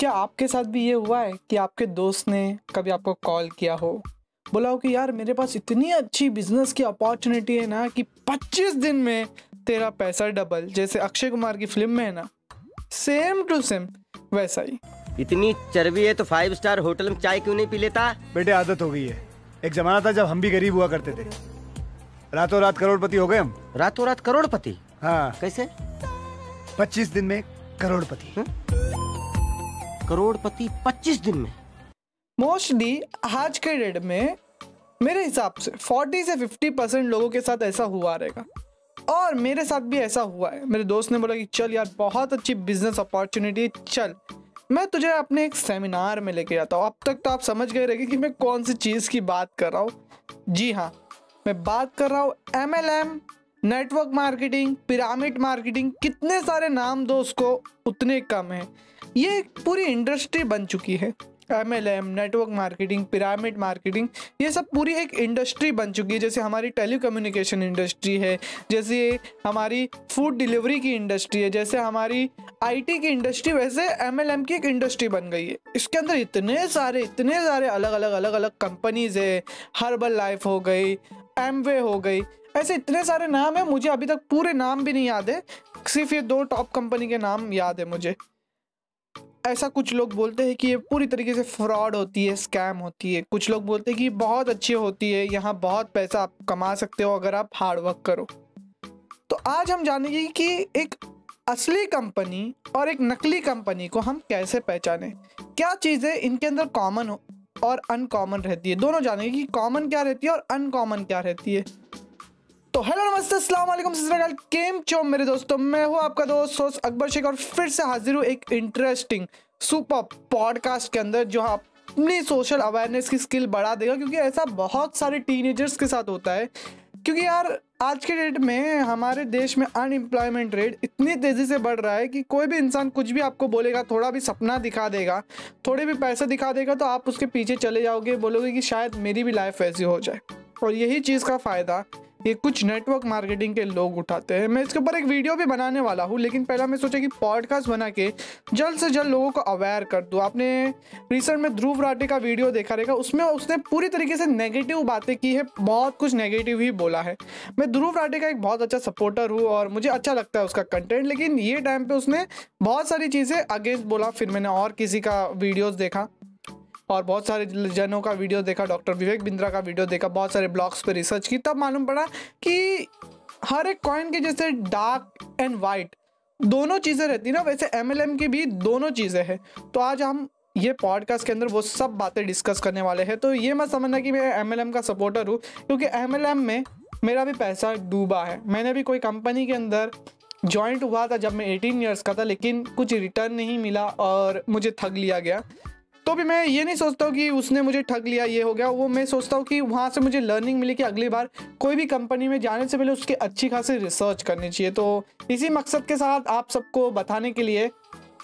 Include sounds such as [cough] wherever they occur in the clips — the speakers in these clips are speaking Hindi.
क्या आपके साथ भी ये हुआ है कि आपके दोस्त ने कभी आपको कॉल किया हो? बोला हो कि यार मेरे पास इतनी अच्छी बिज़नेस की अपॉर्चुनिटी है ना कि 25 दिन में तेरा पैसा डबल जैसे अक्षय कुमार की फ़िल्म में है ना? सेम टू सेम वैसा ही। इतनी चर्बी है तो फाइव स्टार होटल में चाय क्यों नहीं पी लेता? बेटे आदत हो गई है। एक जमाना था जब हम भी गरीब हुआ करते थे। रातों रात करोड़पति हो गए हम। रातों रात करोड़पति? हाँ। कैसे? पच्चीस दिन में करोड़पति। करोड़पति पच्चीस दिन में। मोस्टली आज के डेट में मेरे हिसाब से 40 से 50 परसेंट लोगों के साथ ऐसा हुआ रहेगा। और मेरे साथ भी ऐसा हुआ है। मेरे दोस्त ने बोला कि चल यार, बहुत अच्छी बिज़नेस अपॉर्चुनिटी चल। मैं तुझे अपने एक सेमिनार में लेके जाता हूँ। अब तक तो आप समझ गए रहेंगे कि मैं कौन सी चीज़ की बात कर रहा हूँ। जी हाँ मैं बात कर रहा हूँ M L M network marketing pyramid marketing कितने सारे नाम दो उसको उतने कम है। ये एक पूरी इंडस्ट्री बन चुकी है। M L M network marketing pyramid marketing ये सब पूरी एक इंडस्ट्री बन चुकी है। जैसे हमारी टेलीकम्युनिकेशन इंडस्ट्री है, जैसे हमारी फ़ूड डिलीवरी की इंडस्ट्री है, जैसे हमारी आईटी की इंडस्ट्री वैसे एम एल एम की एक इंडस्ट्री बन गई है। इसके अंदर इतने सारे इतने सारे अलग अलग अलग अलग कंपनीज़ है। हर्बल लाइफ हो गई एमवे हो गई, ऐसे इतने सारे नाम है, मुझे अभी तक पूरे नाम भी नहीं याद है। सिर्फ़ ये दो टॉप कंपनी के नाम याद है मुझे। ऐसा कुछ लोग बोलते हैं कि ये पूरी तरीके से फ्रॉड होती है, स्कैम होती है। कुछ लोग बोलते हैं कि बहुत अच्छी होती है, यहाँ बहुत पैसा आप कमा सकते हो अगर आप हार्ड वर्क करो। तो आज हम जानेंगे कि एक असली कंपनी और एक नकली कंपनी को हम कैसे पहचाने। क्या चीज़ें इनके अंदर कॉमन और अनकॉमन रहती है? दोनों जानेंगे कि कॉमन क्या रहती है और अनकॉमन क्या रहती है। तो हेलो नमस्ते अस्सलाम केम चो मेरे दोस्तों, मैं हूँ आपका दोस्त सोस अकबर शेख, और फिर से हाजिर हूँ एक इंटरेस्टिंग सुपर पॉडकास्ट के अंदर, जो आप अपनी सोशल अवेयरनेस की स्किल बढ़ा देगा, क्योंकि ऐसा बहुत सारे टीनेजर्स के साथ होता है। क्योंकि यार, आज के डेट में हमारे देश में अनएम्प्लॉयमेंट रेट इतनी तेज़ी से बढ़ रहा है कि कोई भी इंसान कुछ भी आपको बोलेगा, थोड़ा भी सपना दिखा देगा, थोड़े भी पैसे दिखा देगा तो आप उसके पीछे चले जाओगे, बोलोगे कि शायद मेरी भी लाइफ ऐसी हो जाए। और यही चीज़ का फ़ायदा ये कुछ नेटवर्क मार्केटिंग के लोग उठाते हैं। मैं इसके ऊपर एक वीडियो भी बनाने वाला हूँ, लेकिन पहला मैं सोचा कि पॉडकास्ट बना के जल्द से जल्द लोगों को अवेयर कर दूँ। आपने रिसेंट में ध्रुव राटे का वीडियो देखा रहेगा, उसमें उसने पूरी तरीके से नेगेटिव बातें की है, बहुत कुछ नेगेटिव ही बोला है। मैं ध्रुव राटे का एक बहुत अच्छा सपोर्टर हूँ और मुझे अच्छा लगता है उसका कंटेंट लेकिन ये टाइम पर उसने बहुत सारी चीज़ें अगेंस्ट बोला, फिर मैंने और किसी का वीडियोज़ देखा। और बहुत सारे जनों का वीडियो देखा, डॉक्टर विवेक बिंद्रा का वीडियो देखा, बहुत सारे ब्लॉग्स पर रिसर्च की, तब मालूम पड़ा कि हर एक कॉइन के जैसे डार्क एंड वाइट दोनों चीज़ें रहती ना, वैसे एम एल एम की भी दोनों चीज़ें हैं। तो आज हम ये पॉडकास्ट के अंदर वो सब बातें डिस्कस करने वाले हैं। तो ये मत समझना कि मैं एम एल एम का सपोर्टर हूँ, क्योंकि एम एल एम में मेरा भी पैसा डूबा है। मैंने भी कोई कंपनी के अंदर ज्वाइंट हुआ था जब मैं 18 ईयर्स का था, लेकिन कुछ रिटर्न नहीं मिला और मुझे ठग लिया गया। तो भी मैं ये नहीं सोचता हूँ कि उसने मुझे ठग लिया, ये हो गया। वो मैं सोचता हूँ कि वहाँ से मुझे लर्निंग मिली कि अगली बार कोई भी कंपनी में जाने से पहले उसकी अच्छी खासी रिसर्च करनी चाहिए। तो इसी मकसद के साथ आप सबको बताने के लिए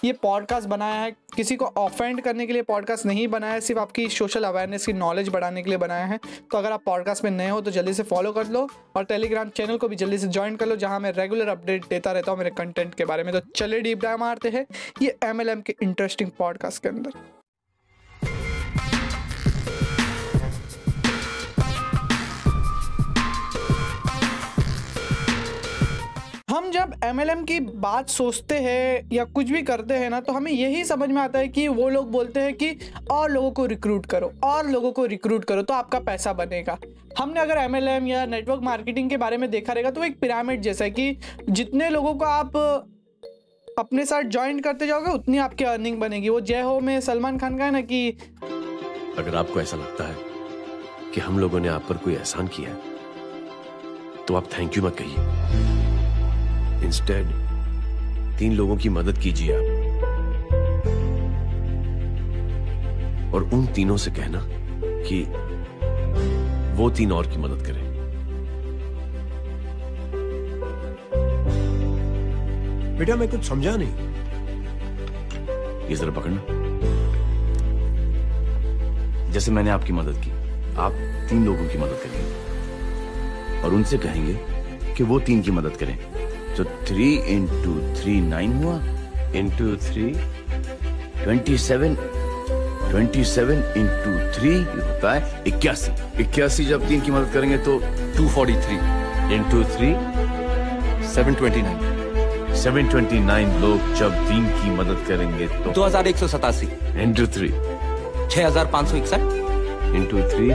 ये पॉडकास्ट बनाया है। किसी को ऑफेंड करने के लिए पॉडकास्ट नहीं बनाया है, सिर्फ़ आपकी सोशल अवेयरनेस की नॉलेज बढ़ाने के लिए बनाया है। तो अगर आप पॉडकास्ट में नए हो तो जल्दी से फॉलो कर लो और टेलीग्राम चैनल को भी जल्दी से ज्वाइन कर लो, जहाँ मैं रेगुलर अपडेट देता रहता हूँ मेरे कंटेंट के बारे में। तो चले डीप डाइव मारते हैं ये एमएलएम के इंटरेस्टिंग पॉडकास्ट के अंदर। हम जब एमएलएम की बात सोचते हैं या कुछ भी करते हैं ना तो हमें यही समझ में आता है कि वो लोग बोलते हैं कि और लोगों को रिक्रूट करो, और लोगों को रिक्रूट करो तो आपका पैसा बनेगा। हमने अगर एमएलएम या नेटवर्क मार्केटिंग के बारे में देखा रहेगा तो एक पिरामिड जैसा है कि जितने लोगों को आप अपने साथ ज्वाइन करते जाओगे, उतनी आपकी अर्निंग बनेगी। वो जय हो में सलमान खान का है ना कि अगर आपको ऐसा लगता है कि हम लोगों ने आप पर कोई एहसान किया है तो आप थैंक यू मत कहिए। इंस्टेड तीन लोगों की मदद कीजिए आप। और उन तीनों से कहना कि वो तीन और की मदद करें। बेटा मैं कुछ समझा नहीं। ये जरा पकड़ना। जैसे मैंने आपकी मदद की आप तीन लोगों की मदद करेंगे। और उनसे कहेंगे कि वो तीन की मदद करें। तो थ्री इंटू थ्री नाइन हुआ। Into three twenty seven twenty seven into three होता है इक्यासी। इक्यासी जब तीन की मदद करेंगे तो two forty three into three seven twenty nine seven twenty nine लोग जब तीन की मदद करेंगे तो दो हज़ार एक सौ सतासी। इंटू थ्री छह हज़ार पाँच सौ इकसठ। इंटू थ्री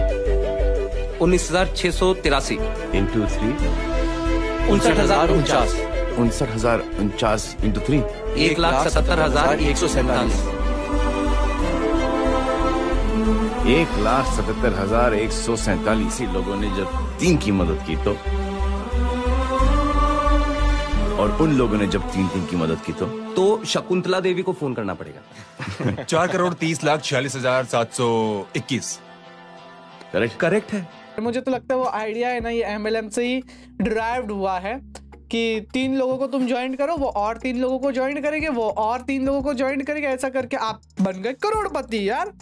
उन्नीस हज़ार छह सौ तिरासी। इंटू थ्री उनसठ हज़ार उनचास। उनसठ हज़ार उनचास इंटू थ्री। एक लाख सतहत्तर हज़ार एक सौ सैतालीस। एक लाख सतहत्तर हज़ार एक सौ सैतालीस। ही लोगों ने जब तीन की मदद की तो और उन लोगों ने जब तीन तीन की मदद की तो? तो शकुंतला देवी को फ़ोन करना पड़ेगा। [laughs] चार करोड़ तीस लाख छियालीस हज़ार सात सौ इक्कीस। करेक्ट। करेक्ट है। मुझे तो लगता है वो आइडिया है ना ये एमएलएम से ही डिराइव्ड हुआ है। कि तीन लोगों को तुम ज्वाइन करो, वो और तीन लोगों को ज्वाइन करेंगे, वो और तीन लोगों को ज्वाइन करेंगे, ऐसा करके आप बन गए करोड़पति यार।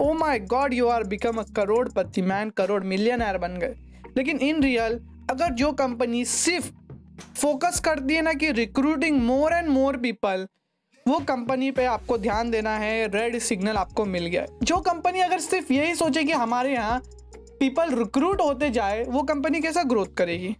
ओ my god you are become a Crorepati man crore millionaire बन गए। लेकिन इन रियल अगर जो कंपनी सिर्फ़ फोकस करती है ना कि recruiting more and more people वो कंपनी पे आपको ध्यान देना है रेड सिग्नल आपको मिल गया है। जो कंपनी अगर सिर्फ़ यही सोचे कि हमारे यहाँ पीपल रिक्रूट होते जाए, वो कंपनी कैसा ग्रोथ करेगी?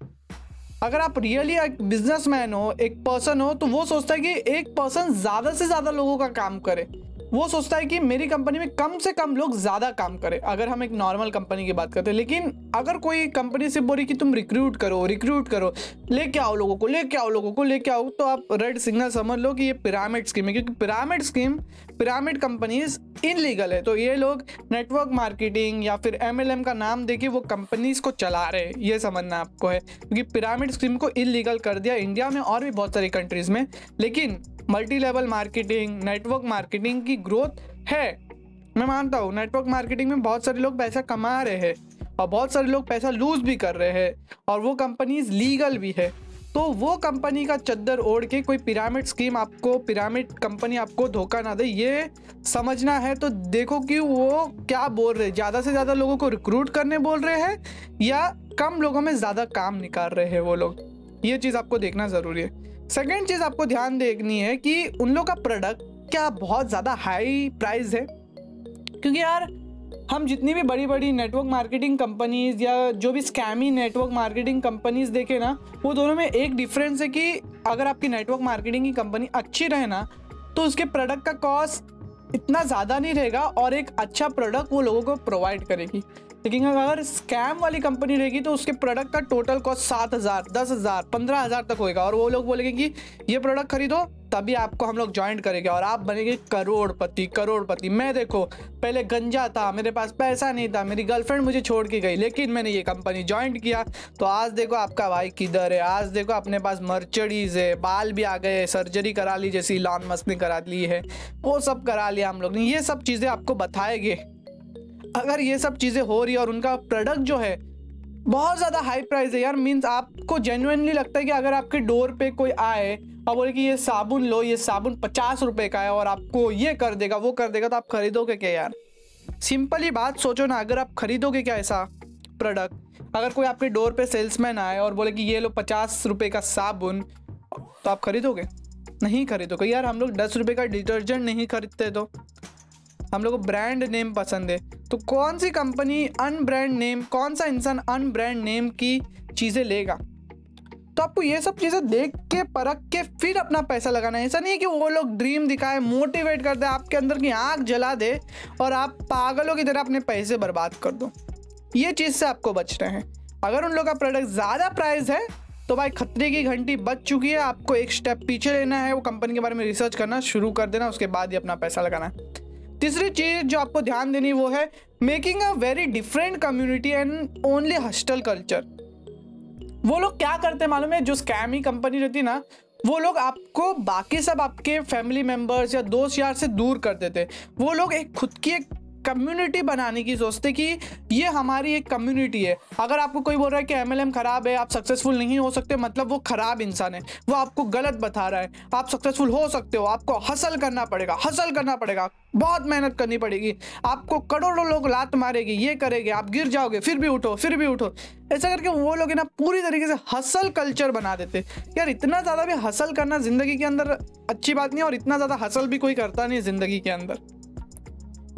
अगर आप रियली एक बिजनेसमैन हो, एक पर्सन हो तो वो सोचता है कि एक पर्सन ज़्यादा से ज़्यादा लोगों का काम करे। वो सोचता है कि मेरी कंपनी में कम से कम लोग ज़्यादा काम करें। अगर हम एक नॉर्मल कंपनी की बात करते हैं, लेकिन अगर कोई कंपनी से बोली कि तुम रिक्रूट करो रिक्रूट करो, लेके आओ लोगों को, लेके आओ लोगों को, लेके आओ तो आप रेड सिग्नल समझ लो कि ये पिरामिड स्कीम है, क्योंकि pyramid scheme pyramid companies illegal है। तो ये लोग नेटवर्क मार्केटिंग या फिर एमएलएम का नाम देके वो कंपनीज़ को चला रहे ये समझना आपको है, क्योंकि पिरामिड स्कीम को इलीगल कर दिया। इंडिया में और भी बहुत सारी कंट्रीज़ में, लेकिन multi level marketing network marketing की ग्रोथ है। मैं मानता हूँ नेटवर्क मार्केटिंग में बहुत सारे लोग पैसा कमा रहे हैं और बहुत सारे लोग पैसा लूज भी कर रहे हैं और वो कंपनीज़ लीगल भी है। तो वो कंपनी का चद्दर ओढ़ के कोई पिरामिड स्कीम आपको पिरामिड कंपनी आपको धोखा ना दे, ये समझना है। तो देखो कि वो क्या बोल रहे ज़्यादा से ज़्यादा लोगों को रिक्रूट करने बोल रहे हैं या कम लोगों में ज़्यादा काम निकाल रहे हैं वो लोग। ये चीज़ आपको देखना ज़रूरी है। सेकेंड चीज़ आपको ध्यान देखनी है कि उन लोग का प्रोडक्ट क्या बहुत ज़्यादा हाई प्राइस है? क्योंकि यार, हम जितनी भी बड़ी बड़ी नेटवर्क मार्केटिंग कंपनीज़ या जो भी स्कैमी नेटवर्क मार्केटिंग कंपनीज़ देखे ना, वो दोनों में एक डिफरेंस है कि अगर आपकी नेटवर्क मार्केटिंग की कंपनी अच्छी रहे ना तो उसके प्रोडक्ट का कॉस्ट इतना ज़्यादा नहीं रहेगा और एक अच्छा प्रोडक्ट वो लोगों को प्रोवाइड करेगी। लेकिन अगर स्कैम वाली कंपनी रहेगी तो उसके प्रोडक्ट का टोटल कॉस्ट सात हज़ार, दस हज़ार, पंद्रह हज़ार तक होएगा। और वो लोग बोलेंगे कि ये प्रोडक्ट खरीदो, तभी आपको हम लोग ज्वाइन करेंगे। और आप बनेंगे करोड़पति करोड़पति। मैं देखो, पहले गंजा था, मेरे पास पैसा नहीं था, मेरी गर्लफ्रेंड मुझे छोड़ के गई, लेकिन मैंने ये कंपनी ज्वाइन किया। तो आज देखो आपका भाई किधर है? आज देखो अपने पास मर्चडीज है, बाल भी आ गए सर्जरी करा ली जैसी लॉन मस्त ने करा ली है। वो सब करा लिया हम लोग ने। ये सब चीज़ें आपको बताएँगे। अगर ये सब चीज़ें हो रही है और उनका प्रोडक्ट जो है, बहुत ज़्यादा हाई प्राइस है यार मीन्स आपको जेनुअनली लगता है कि अगर आपके डोर पे कोई आए और बोले कि ये साबुन लो, ये साबुन पचास रुपये का है और आपको ये कर देगा, वो कर देगा तो आप खरीदोगे क्या यार? सिंपली बात, सोचो ना, अगर आप खरीदोगे क्या ऐसा प्रोडक्ट अगर कोई आपके डोर पे सेल्समैन आए और बोले कि ये लो पचास रुपये का साबुन तो आप खरीदोगे? नहीं खरीदोगे। यार, हम लोग दस रुपये का डिटर्जेंट नहीं खरीदते तो? हम लोग को ब्रांड नेम पसंद है। तो कौन सी कंपनी अनब्रांड नेम कौन सा इंसान अनब्रांड नेम की चीज़ें लेगा? तो आपको ये सब चीज़ें देख के, परख के फिर अपना पैसा लगाना है। ऐसा नहीं है कि वो लोग ड्रीम दिखाए मोटिवेट कर दे, आपके अंदर की आग जला दे और आप पागलों की तरह अपने पैसे बर्बाद कर दो। ये चीज़ से आपको बचना है। अगर उन लोग का प्रोडक्ट ज़्यादा प्राइस है तो भाई खतरे की घंटी बच चुकी है। आपको एक स्टेप पीछे लेना है, वो कंपनी के बारे में रिसर्च करना शुरू कर देना, उसके बाद ही अपना पैसा लगाना है। तीसरी चीज़ जो आपको ध्यान देनी वो है making a very different community and only hostel culture वो लोग क्या करते हैं मालूम है? जो स्कैम ही कंपनी रहती ना, वो लोग आपको बाकी सब आपके फैमिली मेंबर्स या दोस्त यार से दूर कर देते वो लोग एक खुद की एक कम्युनिटी बनाने की सोचते कि ये हमारी एक कम्युनिटी है। अगर आपको कोई बोल रहा है कि एमएलएम खराब है, आप सक्सेसफुल नहीं हो सकते मतलब वो खराब इंसान है। वो आपको गलत बता रहा है। आप सक्सेसफुल हो सकते हो, आपको हसल करना पड़ेगा हसल करना पड़ेगा। बहुत मेहनत करनी पड़ेगी। आपको करोड़ों लोग लात मारेगी, ये करेंगे, आप गिर जाओगे, फिर भी उठो, फिर भी उठो। ऐसा करके वो लोग ना पूरी तरीके से हसल कल्चर बना देते यार इतना ज़्यादा भी हसल करना ज़िंदगी के अंदर अच्छी बात नहीं है और इतना ज़्यादा हसल भी कोई करता नहीं ज़िंदगी के अंदर।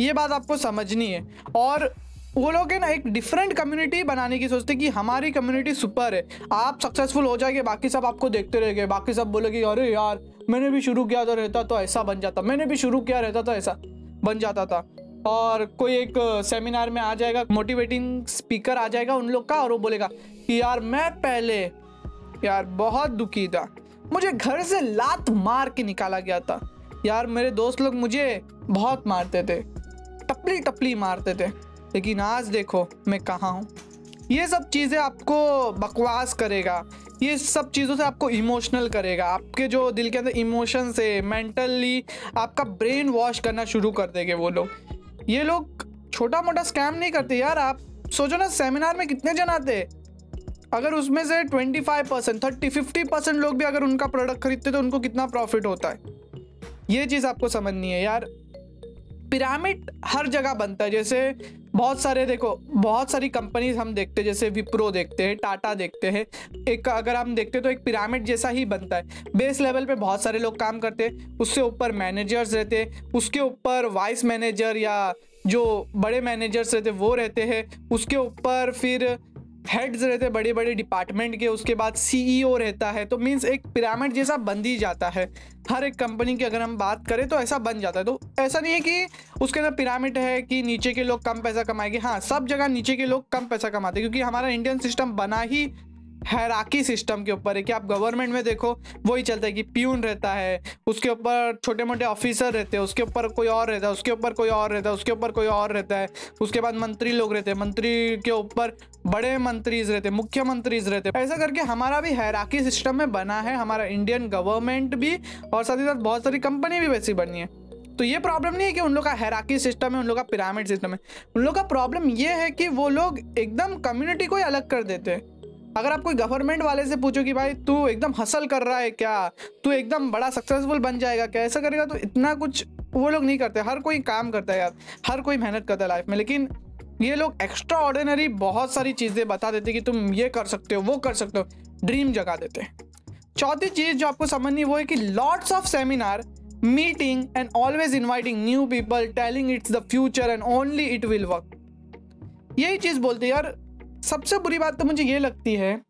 ये बात आपको समझनी है। और वो लोग है ना, एक डिफरेंट कम्युनिटी बनाने की सोचते कि हमारी कम्युनिटी सुपर है। आप सक्सेसफुल हो जाएँगे, बाकी सब आपको देखते रहेंगे। बाकी सब बोलेगे, अरे यार, मैंने भी शुरू किया तो रहता तो ऐसा बन जाता। मैंने भी शुरू किया, रहता तो ऐसा बन जाता था। और कोई एक सेमिनार में आ जाएगा मोटिवेटिंग स्पीकर आ जाएगा उन लोग का और वो बोलेगा कि, यार, मैं पहले, यार, बहुत दुखी था। मुझे घर से लात मार के निकाला गया था। यार, मेरे दोस्त लोग मुझे बहुत मारते थे। टपली टपली मारते थे। लेकिन आज देखो, मैं कहाँ हूँ? ये सब चीज़ें आपको बकवास करेगा। ये सब चीज़ों से आपको इमोशनल करेगा। आपके जो दिल के अंदर इमोशन से मेंटली आपका ब्रेन वॉश करना शुरू कर देंगे वो लोग। ये लोग छोटा मोटा स्कैम नहीं करते। यार, आप सोचो ना, सेमिनार में कितने जन आते अगर उसमें से twenty five percent thirty fifty percent लोग भी अगर उनका प्रोडक्ट खरीदते तो उनको कितना प्रॉफिट होता है? ये चीज़ आपको समझनी है। यार पिरामिड हर जगह बनता है। जैसे बहुत सारे, देखो, बहुत सारी कंपनीज़ हम देखते हैं, जैसे विप्रो देखते हैं, टाटा देखते हैं। एक अगर हम देखते हैं तो एक पिरामिड जैसा ही बनता है। बेस लेवल पे बहुत सारे लोग काम करते हैं। उससे ऊपर मैनेजर्स रहते हैं। उसके ऊपर वाइस मैनेजर या जो बड़े मैनेजर्स रहते वो रहते हैं। उसके ऊपर फिर हेड्स रहते हैं बड़े बड़े डिपार्टमेंट के, उसके बाद सीईओ रहता है तो मीन्स एक पिरामिड जैसा बन ही जाता है। हर एक कंपनी की अगर हम बात करें तो ऐसा बन जाता है। तो ऐसा नहीं है कि उसके अंदर पिरामिड है कि नीचे के लोग कम पैसा कमाएँगे। हाँ सब जगह नीचे के लोग कम पैसा कमाते हैं, क्योंकि हमारा इंडियन सिस्टम बना ही हैराकी सिस्टम के ऊपर है कि आप गवर्नमेंट में देखो, वही चलता है कि प्यून रहता है, उसके ऊपर छोटे मोटे ऑफिसर रहते हैं, उसके ऊपर कोई और रहता है, उसके ऊपर कोई और रहता है, उसके ऊपर कोई और रहता है, उसके बाद मंत्री लोग रहते हैं, मंत्री के ऊपर बड़े मंत्रीज रहते मुख्यमंत्रीज रहते ऐसा करके हमारा भी हैराकी सिस्टम में बना है, हमारा इंडियन गवर्नमेंट भी, और साथ ही साथ बहुत सारी कंपनी भी वैसी बनी है। तो ये प्रॉब्लम नहीं है कि उन लोग का हैराकी सिस्टम है, उन लोग का पिरामिड सिस्टम है। उन लोग का प्रॉब्लम ये है कि वो लोग एकदम कम्युनिटी को ही अलग कर देते हैं। अगर आप कोई गवर्नमेंट वाले से पूछो कि भाई, तू एकदम हसल कर रहा है क्या? तू एकदम बड़ा सक्सेसफुल बन जाएगा क्या? ऐसा करेगा तो इतना कुछ वो लोग नहीं करते। हर कोई काम करता है यार, हर कोई मेहनत करता है लाइफ में। लेकिन ये लोग एक्स्ट्रा ऑर्डिनरी बहुत सारी चीज़ें बता देते कि तुम ये कर सकते हो, वो कर सकते हो। ड्रीम जगा देते चौथी चीज़ जो आपको समझनी वो है कि lots of seminar meeting and always inviting new people telling it's the future and only it will work यही चीज़ बोलते यार सबसे बुरी बात तो मुझे ये लगती है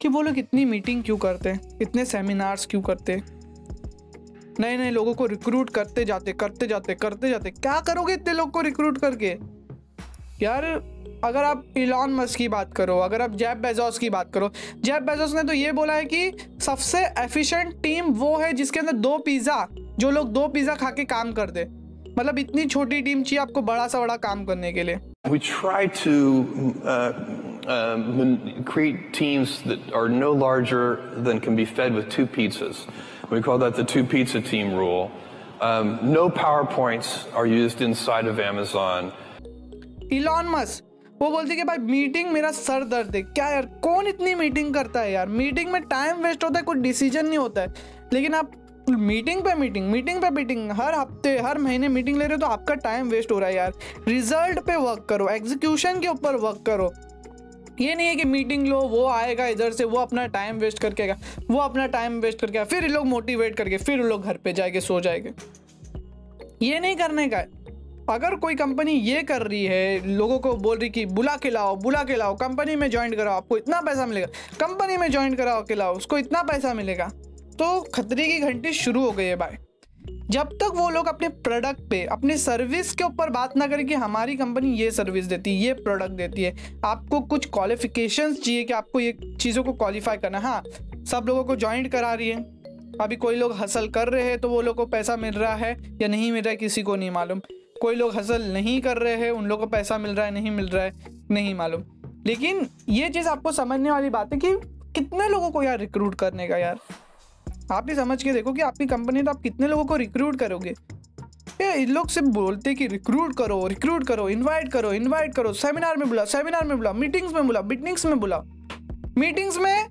कि वो लोग इतनी मीटिंग क्यों करते? हैं इतने सेमिनार्स क्यों करते? नए नए लोगों को रिक्रूट करते जाते करते जाते करते जाते। क्या करोगे इतने लोग को रिक्रूट करके? यार, अगर आप इलॉन मस्क की बात करो, अगर आप जैब बेजोस की बात करो जैब बेजोस ने तो ये बोला है कि सबसे एफिशिएंट टीम वो है जिसके अंदर दो पिज़्ज़ा जो लोग दो पिज़्ज़ा खा के काम कर दे। मतलब इतनी छोटी टीम चाहिए आपको बड़ा सा बड़ा काम करने के लिए। We try to uh, uh, man- create teams that are no larger than can be fed with two pizzas. We call that the two pizza team rule. Um, no PowerPoints are used inside of Amazon. Elon Musk वो बोलती कि भाई मीटिंग मेरा सर दर्द है क्या यार कौन इतनी मीटिंग करता है यार मीटिंग में टाइम वेस्ट होता है कोई डिसीजन नहीं होता है लेकिन आप मीटिंग पे मीटिंग मीटिंग पे मीटिंग। हर हफ़्ते, हर महीने मीटिंग ले रहे हो तो आपका टाइम वेस्ट हो रहा है यार। रिज़ल्ट पे वर्क करो एग्जीक्यूशन के ऊपर वर्क करो। ये नहीं है कि मीटिंग लो, वो आएगा इधर से, वो अपना टाइम वेस्ट करके आएगा। वो अपना टाइम वेस्ट करके आएगा। फिर लोग मोटिवेट करके, फिर लोग घर पे जाएँगे, सो जाएँगे। ये नहीं करने का है। अगर कोई कंपनी ये कर रही है, लोगों को बोल रही कि बुला के लाओ, बुला के लाओ कंपनी में ज्वाइन कराओ, आपको इतना पैसा मिलेगा। कंपनी में ज्वाइन कराओ, के लाओ, उसको इतना पैसा मिलेगा। तो खतरे की घंटी शुरू हो गई है भाई जब तक वो लोग अपने प्रोडक्ट पे, अपने सर्विस के ऊपर बात ना करें कि हमारी कंपनी ये सर्विस देती है ये प्रोडक्ट देती है, आपको कुछ क्वालिफिकेशंस चाहिए कि आपको ये चीज़ों को क्वालिफाई करना हाँ। सब लोगों को ज्वाइन करा रही है। अभी कोई लोग हसल कर रहे हैं तो वो लोग को पैसा मिल रहा है या नहीं मिल रहा है, किसी को नहीं मालूम। कोई लोग हसल नहीं कर रहे हैं, उन लोगों को पैसा मिल रहा है, नहीं मिल रहा है, नहीं मालूम। लेकिन ये चीज़ आपको समझने वाली बात है कि कितने लोगों को यार रिक्रूट करने का यार? आप ही समझ के देखो कि आपकी कंपनी तो आप कितने लोगों को रिक्रूट करोगे। ये इन लोग सिर्फ़ बोलते कि रिक्रूट करो रिक्रूट करो इनवाइट करो इनवाइट करो। सेमिनार में बुला सेमिनार में बुला मीटिंग्स में बुला मीटिंग्स में बुला मीटिंग्स में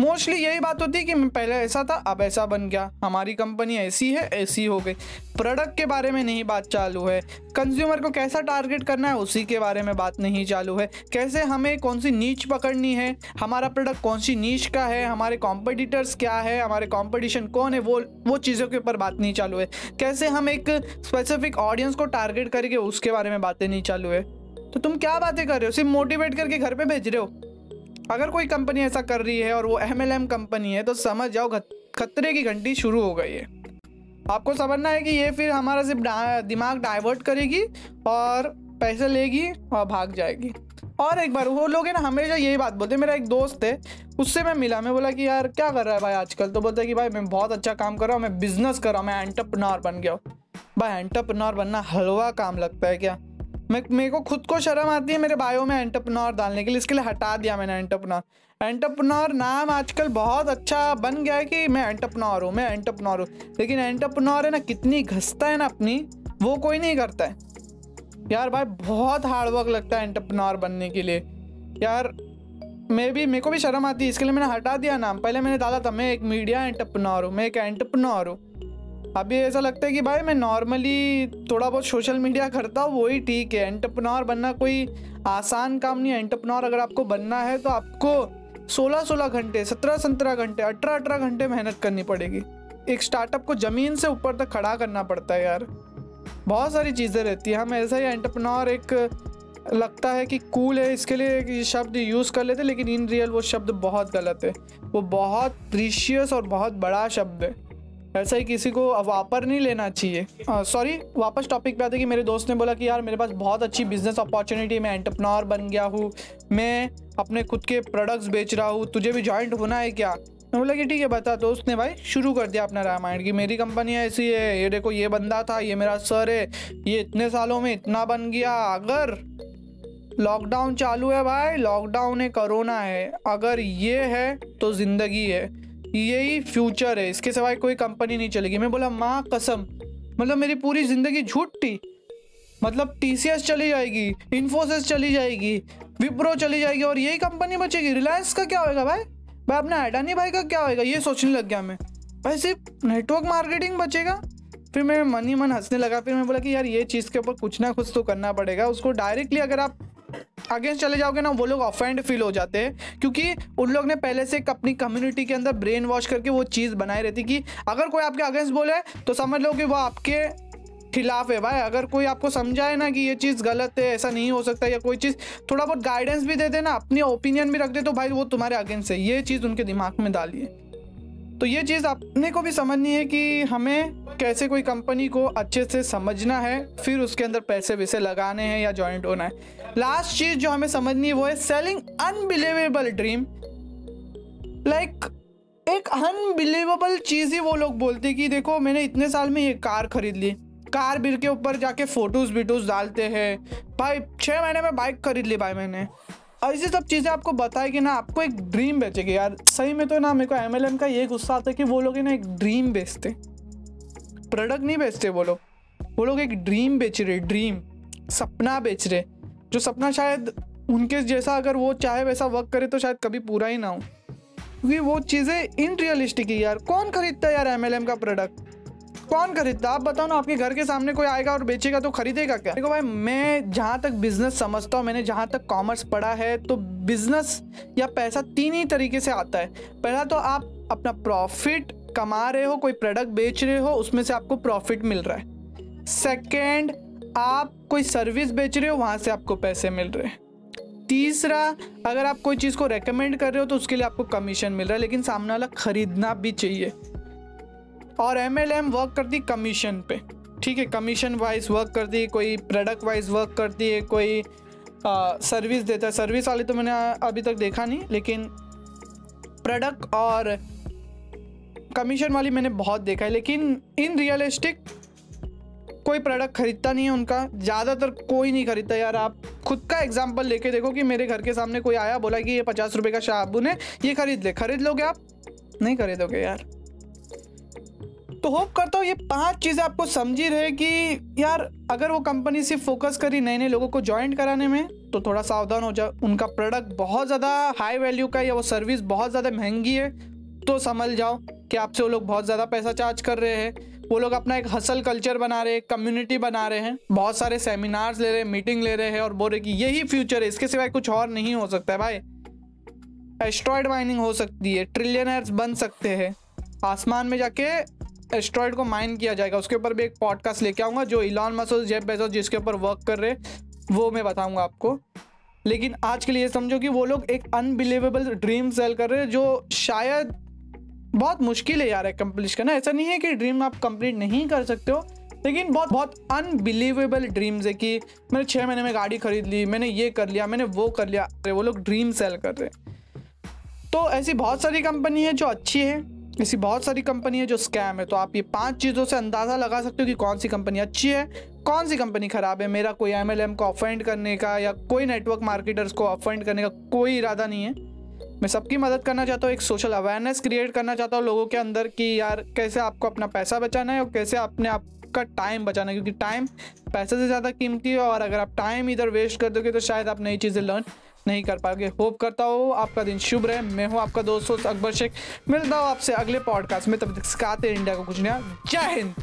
मोस्टली यही बात होती है कि पहले ऐसा था, अब ऐसा बन गया। हमारी कंपनी ऐसी है, ऐसी हो गई। प्रोडक्ट के बारे में नहीं बात चालू है। कंज्यूमर को कैसा टारगेट करना है, उसी के बारे में बात नहीं चालू है। कैसे हमें कौन सी नीच पकड़नी है? हमारा प्रोडक्ट कौन सी नीच का है? हमारे कॉम्पिटिटर्स क्या है? हमारे कॉम्पिटिशन कौन है? वो वो चीज़ों के ऊपर बात नहीं चालू है। कैसे हम एक स्पेसिफिक ऑडियंस को टारगेट करके उसके बारे में बातें नहीं चालू है? तो तुम क्या बातें कर रहे हो? सिर्फ़ मोटिवेट करके घर पे भेज रहे हो? अगर कोई कंपनी ऐसा कर रही है और वो एमएलएम कंपनी है तो समझ जाओ खतरे की घंटी शुरू हो गई है। आपको समझना है कि ये फिर हमारा सिर्फ़ दिमाग डाइवर्ट करेगी और पैसे लेगी और भाग जाएगी। और एक बार, वो लोग है ना, हमेशा यही बात बोलते मेरा एक दोस्त है, उससे मैं मिला, मैं बोला कि यार, क्या कर रहा है भाई आजकल? तो बोलता है कि भाई, मैं बहुत अच्छा काम कर रहा हूँ, मैं बिज़नेस कर रहा हूँ, मैं एंटरप्रनोर बन गया हूँ। भाई एंटरप्रनोर बनना हलवा काम लगता है क्या? मैं, मेरे को खुद को शर्म आती है मेरे बायो में एंटरप्रनोर डालने के लिए, इसके लिए हटा दिया मैंने एंटरप्रनोर एंटरप्रनोर नाम आजकल बहुत अच्छा बन गया है कि मैं एंटरप्रनोर हूँ, मैं एंटरप्रनोर हूँ। लेकिन एंटरप्रनोर है ना, कितनी घसता है ना अपनी, वो कोई नहीं करता है। यार भाई, बहुत हार्डवर्क लगता है एंटरप्रनोर बनने के लिए। यार, मैं भी, मेरे को भी शर्म आती है, इसके लिए मैंने हटा दिया नाम। पहले मैंने डाला था, मैं एक मीडिया एंटरप्रनोर हूँ, मैं एक एंटरप्रनोर हूँ। अभी ऐसा लगता है कि भाई मैं नॉर्मली थोड़ा बहुत सोशल मीडिया करता हूँ, वही ठीक है। एंटरप्रनोर बनना कोई आसान काम नहीं है। एंटरप्रनोर अगर आपको बनना है तो आपको 16-16 घंटे 17-17 घंटे 18-18 घंटे मेहनत करनी पड़ेगी। एक स्टार्टअप को ज़मीन से ऊपर तक खड़ा करना पड़ता है यार। बहुत सारी चीज़ें रहती है। हम ऐसा ही एंटरप्रनोर एक लगता है कि कूल है, इसके लिए ये शब्द यूज़ कर लेते लेकिन इन रियल वो शब्द बहुत गलत है। वो बहुत प्रीशियस और बहुत बड़ा शब्द है। ऐसा ही किसी को वापर नहीं लेना चाहिए। सॉरी वापस टॉपिक पे आते कि मेरे दोस्त ने बोला कि यार, मेरे पास बहुत अच्छी बिज़नेस अपॉर्चुनिटी मैं एंटरप्रनोर बन गया हूँ, मैं अपने खुद के प्रोडक्ट्स बेच रहा हूँ, तुझे भी ज्वाइंट होना है क्या? मैं बोला कि ठीक है, बता तो उसने भाई, शुरू कर दिया अपना रामायण की। मेरी कंपनी ऐसी है, ये देखो, ये बंदा था, ये मेरा सर है, ये इतने सालों में इतना बन गया, अगर लॉकडाउन चालू है भाई लॉकडाउन है कोरोना है, अगर ये है तो ज़िंदगी है। यही फ्यूचर है। इसके सिवाय कोई कंपनी नहीं चलेगी। मैं बोला, माँ, कसम। मतलब मेरी पूरी ज़िंदगी झूठ। थी मतलब टीसीएस चली जाएगी इन्फोसिस चली जाएगी विप्रो चली जाएगी और यही कंपनी बचेगी। रिलायंस का क्या होएगा भाई? भाई, अपने अडानी भाई का क्या होएगा? ये सोचने लग गया मैं। भाई, सिर्फ़ नेटवर्क मार्केटिंग बचेगा। फिर मैं मन ही मन हंसने लगा। फिर मैं बोला कि यार, ये चीज़ के ऊपर कुछ ना कुछ तो करना पड़ेगा। उसको डायरेक्टली अगर आप अगेंस्ट चले जाओगे ना, वो लोग ऑफेंड फील हो जाते हैं। क्योंकि उन लोग ने पहले से अपनी कम्युनिटी के अंदर ब्रेन वॉश करके वो चीज़ बनाई रहती कि अगर कोई आपके अगेंस्ट बोले तो समझ लो कि वो आपके खिलाफ है। भाई, अगर कोई आपको समझाए ना कि ये चीज़ गलत है, ऐसा नहीं हो सकता या कोई चीज़, थोड़ा बहुत गाइडेंस भी दे देना अपनी ओपिनियन भी रख दे तो भाई वो तुम्हारे अगेंस्ट है। ये चीज़ उनके दिमाग में डालिए। तो ये चीज़ अपने को भी समझनी है कि हमें कैसे कोई कंपनी को अच्छे से समझना है, फिर उसके अंदर पैसे वैसे लगाने हैं या ज्वाइंट होना है। लास्ट चीज़ जो हमें समझनी है, वो है सेलिंग अनबिलीवेबल ड्रीम लाइक एक अनबिलीवेबल चीज़ ही वो लोग बोलते कि देखो, मैंने इतने साल में ये कार खरीद ली। कार बिल के ऊपर जाके फ़ोटोज़ वीटोज डालते हैं। भाई छः महीने में बाइक खरीद ली भाई मैंने। ऐसी सब चीज़ें आपको बताए कि ना, आपको एक ड्रीम बेचेगी यार। सही में तो ना, मेरे को एमएलएम का ये गुस्सा आता है कि वो लोग ना एक ड्रीम बेचते। प्रोडक्ट नहीं बेचते वो लोग। वो लोग एक ड्रीम बेच रहे ड्रीम सपना बेच रहे। जो सपना शायद उनके जैसा अगर वो चाहे वैसा वर्क करे तो शायद कभी पूरा ही ना हो। क्योंकि वो चीज़ें इन रियलिस्टिक है यार। कौन खरीदता है यार एमएलएम का प्रोडक्ट कौन खरीदता? आप बताओ ना, आपके घर के सामने कोई आएगा और बेचेगा तो खरीदेगा क्या? देखो भाई, मैं जहाँ तक बिज़नेस समझता हूँ, मैंने जहाँ तक कॉमर्स पढ़ा है तो बिज़नेस या पैसा तीन ही तरीके से आता है। पहला तो आप अपना प्रॉफिट कमा रहे हो, कोई प्रोडक्ट बेच रहे हो, उसमें से आपको प्रॉफिट मिल रहा है। सेकेंड आप कोई सर्विस बेच रहे हो, वहाँ से आपको पैसे मिल रहे हैं। तीसरा, अगर आप कोई चीज़ को रेकमेंड कर रहे हो तो उसके लिए आपको कमीशन मिल रहा है, लेकिन सामने वाला खरीदना भी चाहिए। और एम एल एम वर्क करती कमीशन पे। ठीक है कमीशन वाइज वर्क करती है, कोई प्रोडक्ट वाइज वर्क करती है, कोई सर्विस देता है। सर्विस वाली तो मैंने अभी तक देखा नहीं, लेकिन प्रोडक्ट और कमीशन वाली मैंने बहुत देखा है। लेकिन इन रियलिस्टिक कोई प्रोडक्ट खरीदता नहीं है उनका। ज़्यादातर कोई नहीं खरीदता यार। आप खुद का एग्ज़ाम्पल लेके देखो कि मेरे घर के सामने कोई आया, बोला कि ये पचास रुपये का साबुन है, ये खरीद ले। खरीद लोगे आप? नहीं खरीदोगे यार। तो होप करता हूँ ये पाँच चीज़ें आपको समझी रहे कि यार, अगर वो कंपनी सिर्फ़ फोकस करी नए नए लोगों को ज्वाइन कराने में तो थोड़ा सावधान हो जाओ। उनका प्रोडक्ट बहुत ज़्यादा हाई वैल्यू का या वो सर्विस बहुत ज़्यादा महँगी है तो समझ जाओ कि आपसे वो लोग बहुत ज़्यादा पैसा चार्ज कर रहे हैं। वो लोग अपना एक हसल कल्चर बना रहे हैं कम्युनिटी बना रहे हैं। बहुत सारे सेमिनार्स ले रहे हैं मीटिंग ले रहे हैं और बोल रहे कि यही फ्यूचर है, इसके सिवाय कुछ और नहीं हो सकता है भाई। एस्ट्रॉयड माइनिंग हो सकती है ट्रिलियनर्स बन सकते हैं। आसमान में जाके एस्ट्रॉयड को माइन किया जाएगा। उसके ऊपर भी एक पॉडकास्ट लेके आऊँगा, जो इलॉन मसोस जेब बेजोस जिसके ऊपर वर्क कर रहे वो मैं बताऊँगा आपको। लेकिन आज के लिए समझो कि वो लोग एक अनबिलीवेबल ड्रीम सेल कर रहे हैं, जो शायद बहुत मुश्किल है यार कंप्लीट करना। ऐसा नहीं है कि ड्रीम आप कंप्लीट नहीं कर सकते हो, लेकिन बहुत बहुत अनबिलीवेबल ड्रीम्स है कि मैंने छः महीने में गाड़ी खरीद ली, मैंने ये कर लिया, मैंने वो कर लिया, वो लोग ड्रीम सेल कर रहे तो ऐसी बहुत सारी कंपनी है जो अच्छी है ऐसी बहुत सारी कंपनी है जो स्कैम है। तो आप ये पाँच चीज़ों से अंदाज़ा लगा सकते हो कि कौन सी कंपनी अच्छी है, कौन सी कंपनी ख़राब है। मेरा कोई एमएलएम को अफेंड करने का या कोई नेटवर्क मार्केटर्स को अफेंड करने का कोई इरादा नहीं है। मैं सबकी मदद करना चाहता हूँ, एक सोशल अवेयरनेस क्रिएट करना चाहता हूँ लोगों के अंदर कि यार कैसे आपको अपना पैसा बचाना है और कैसे अपने आपका टाइम बचाना है। क्योंकि टाइम पैसे से ज़्यादा कीमती है और अगर आप टाइम इधर वेस्ट कर दोगे तो शायद आप नई चीज़ें लर्न नहीं कर पाएँगे होप करता हूँ आपका दिन शुभ रहे। मैं हूँ आपका दोस्त अकबर शेख। मिलता हूँ आपसे अगले पॉडकास्ट में। तब तक सिखाते इंडिया को कुछ नया। जय हिंद।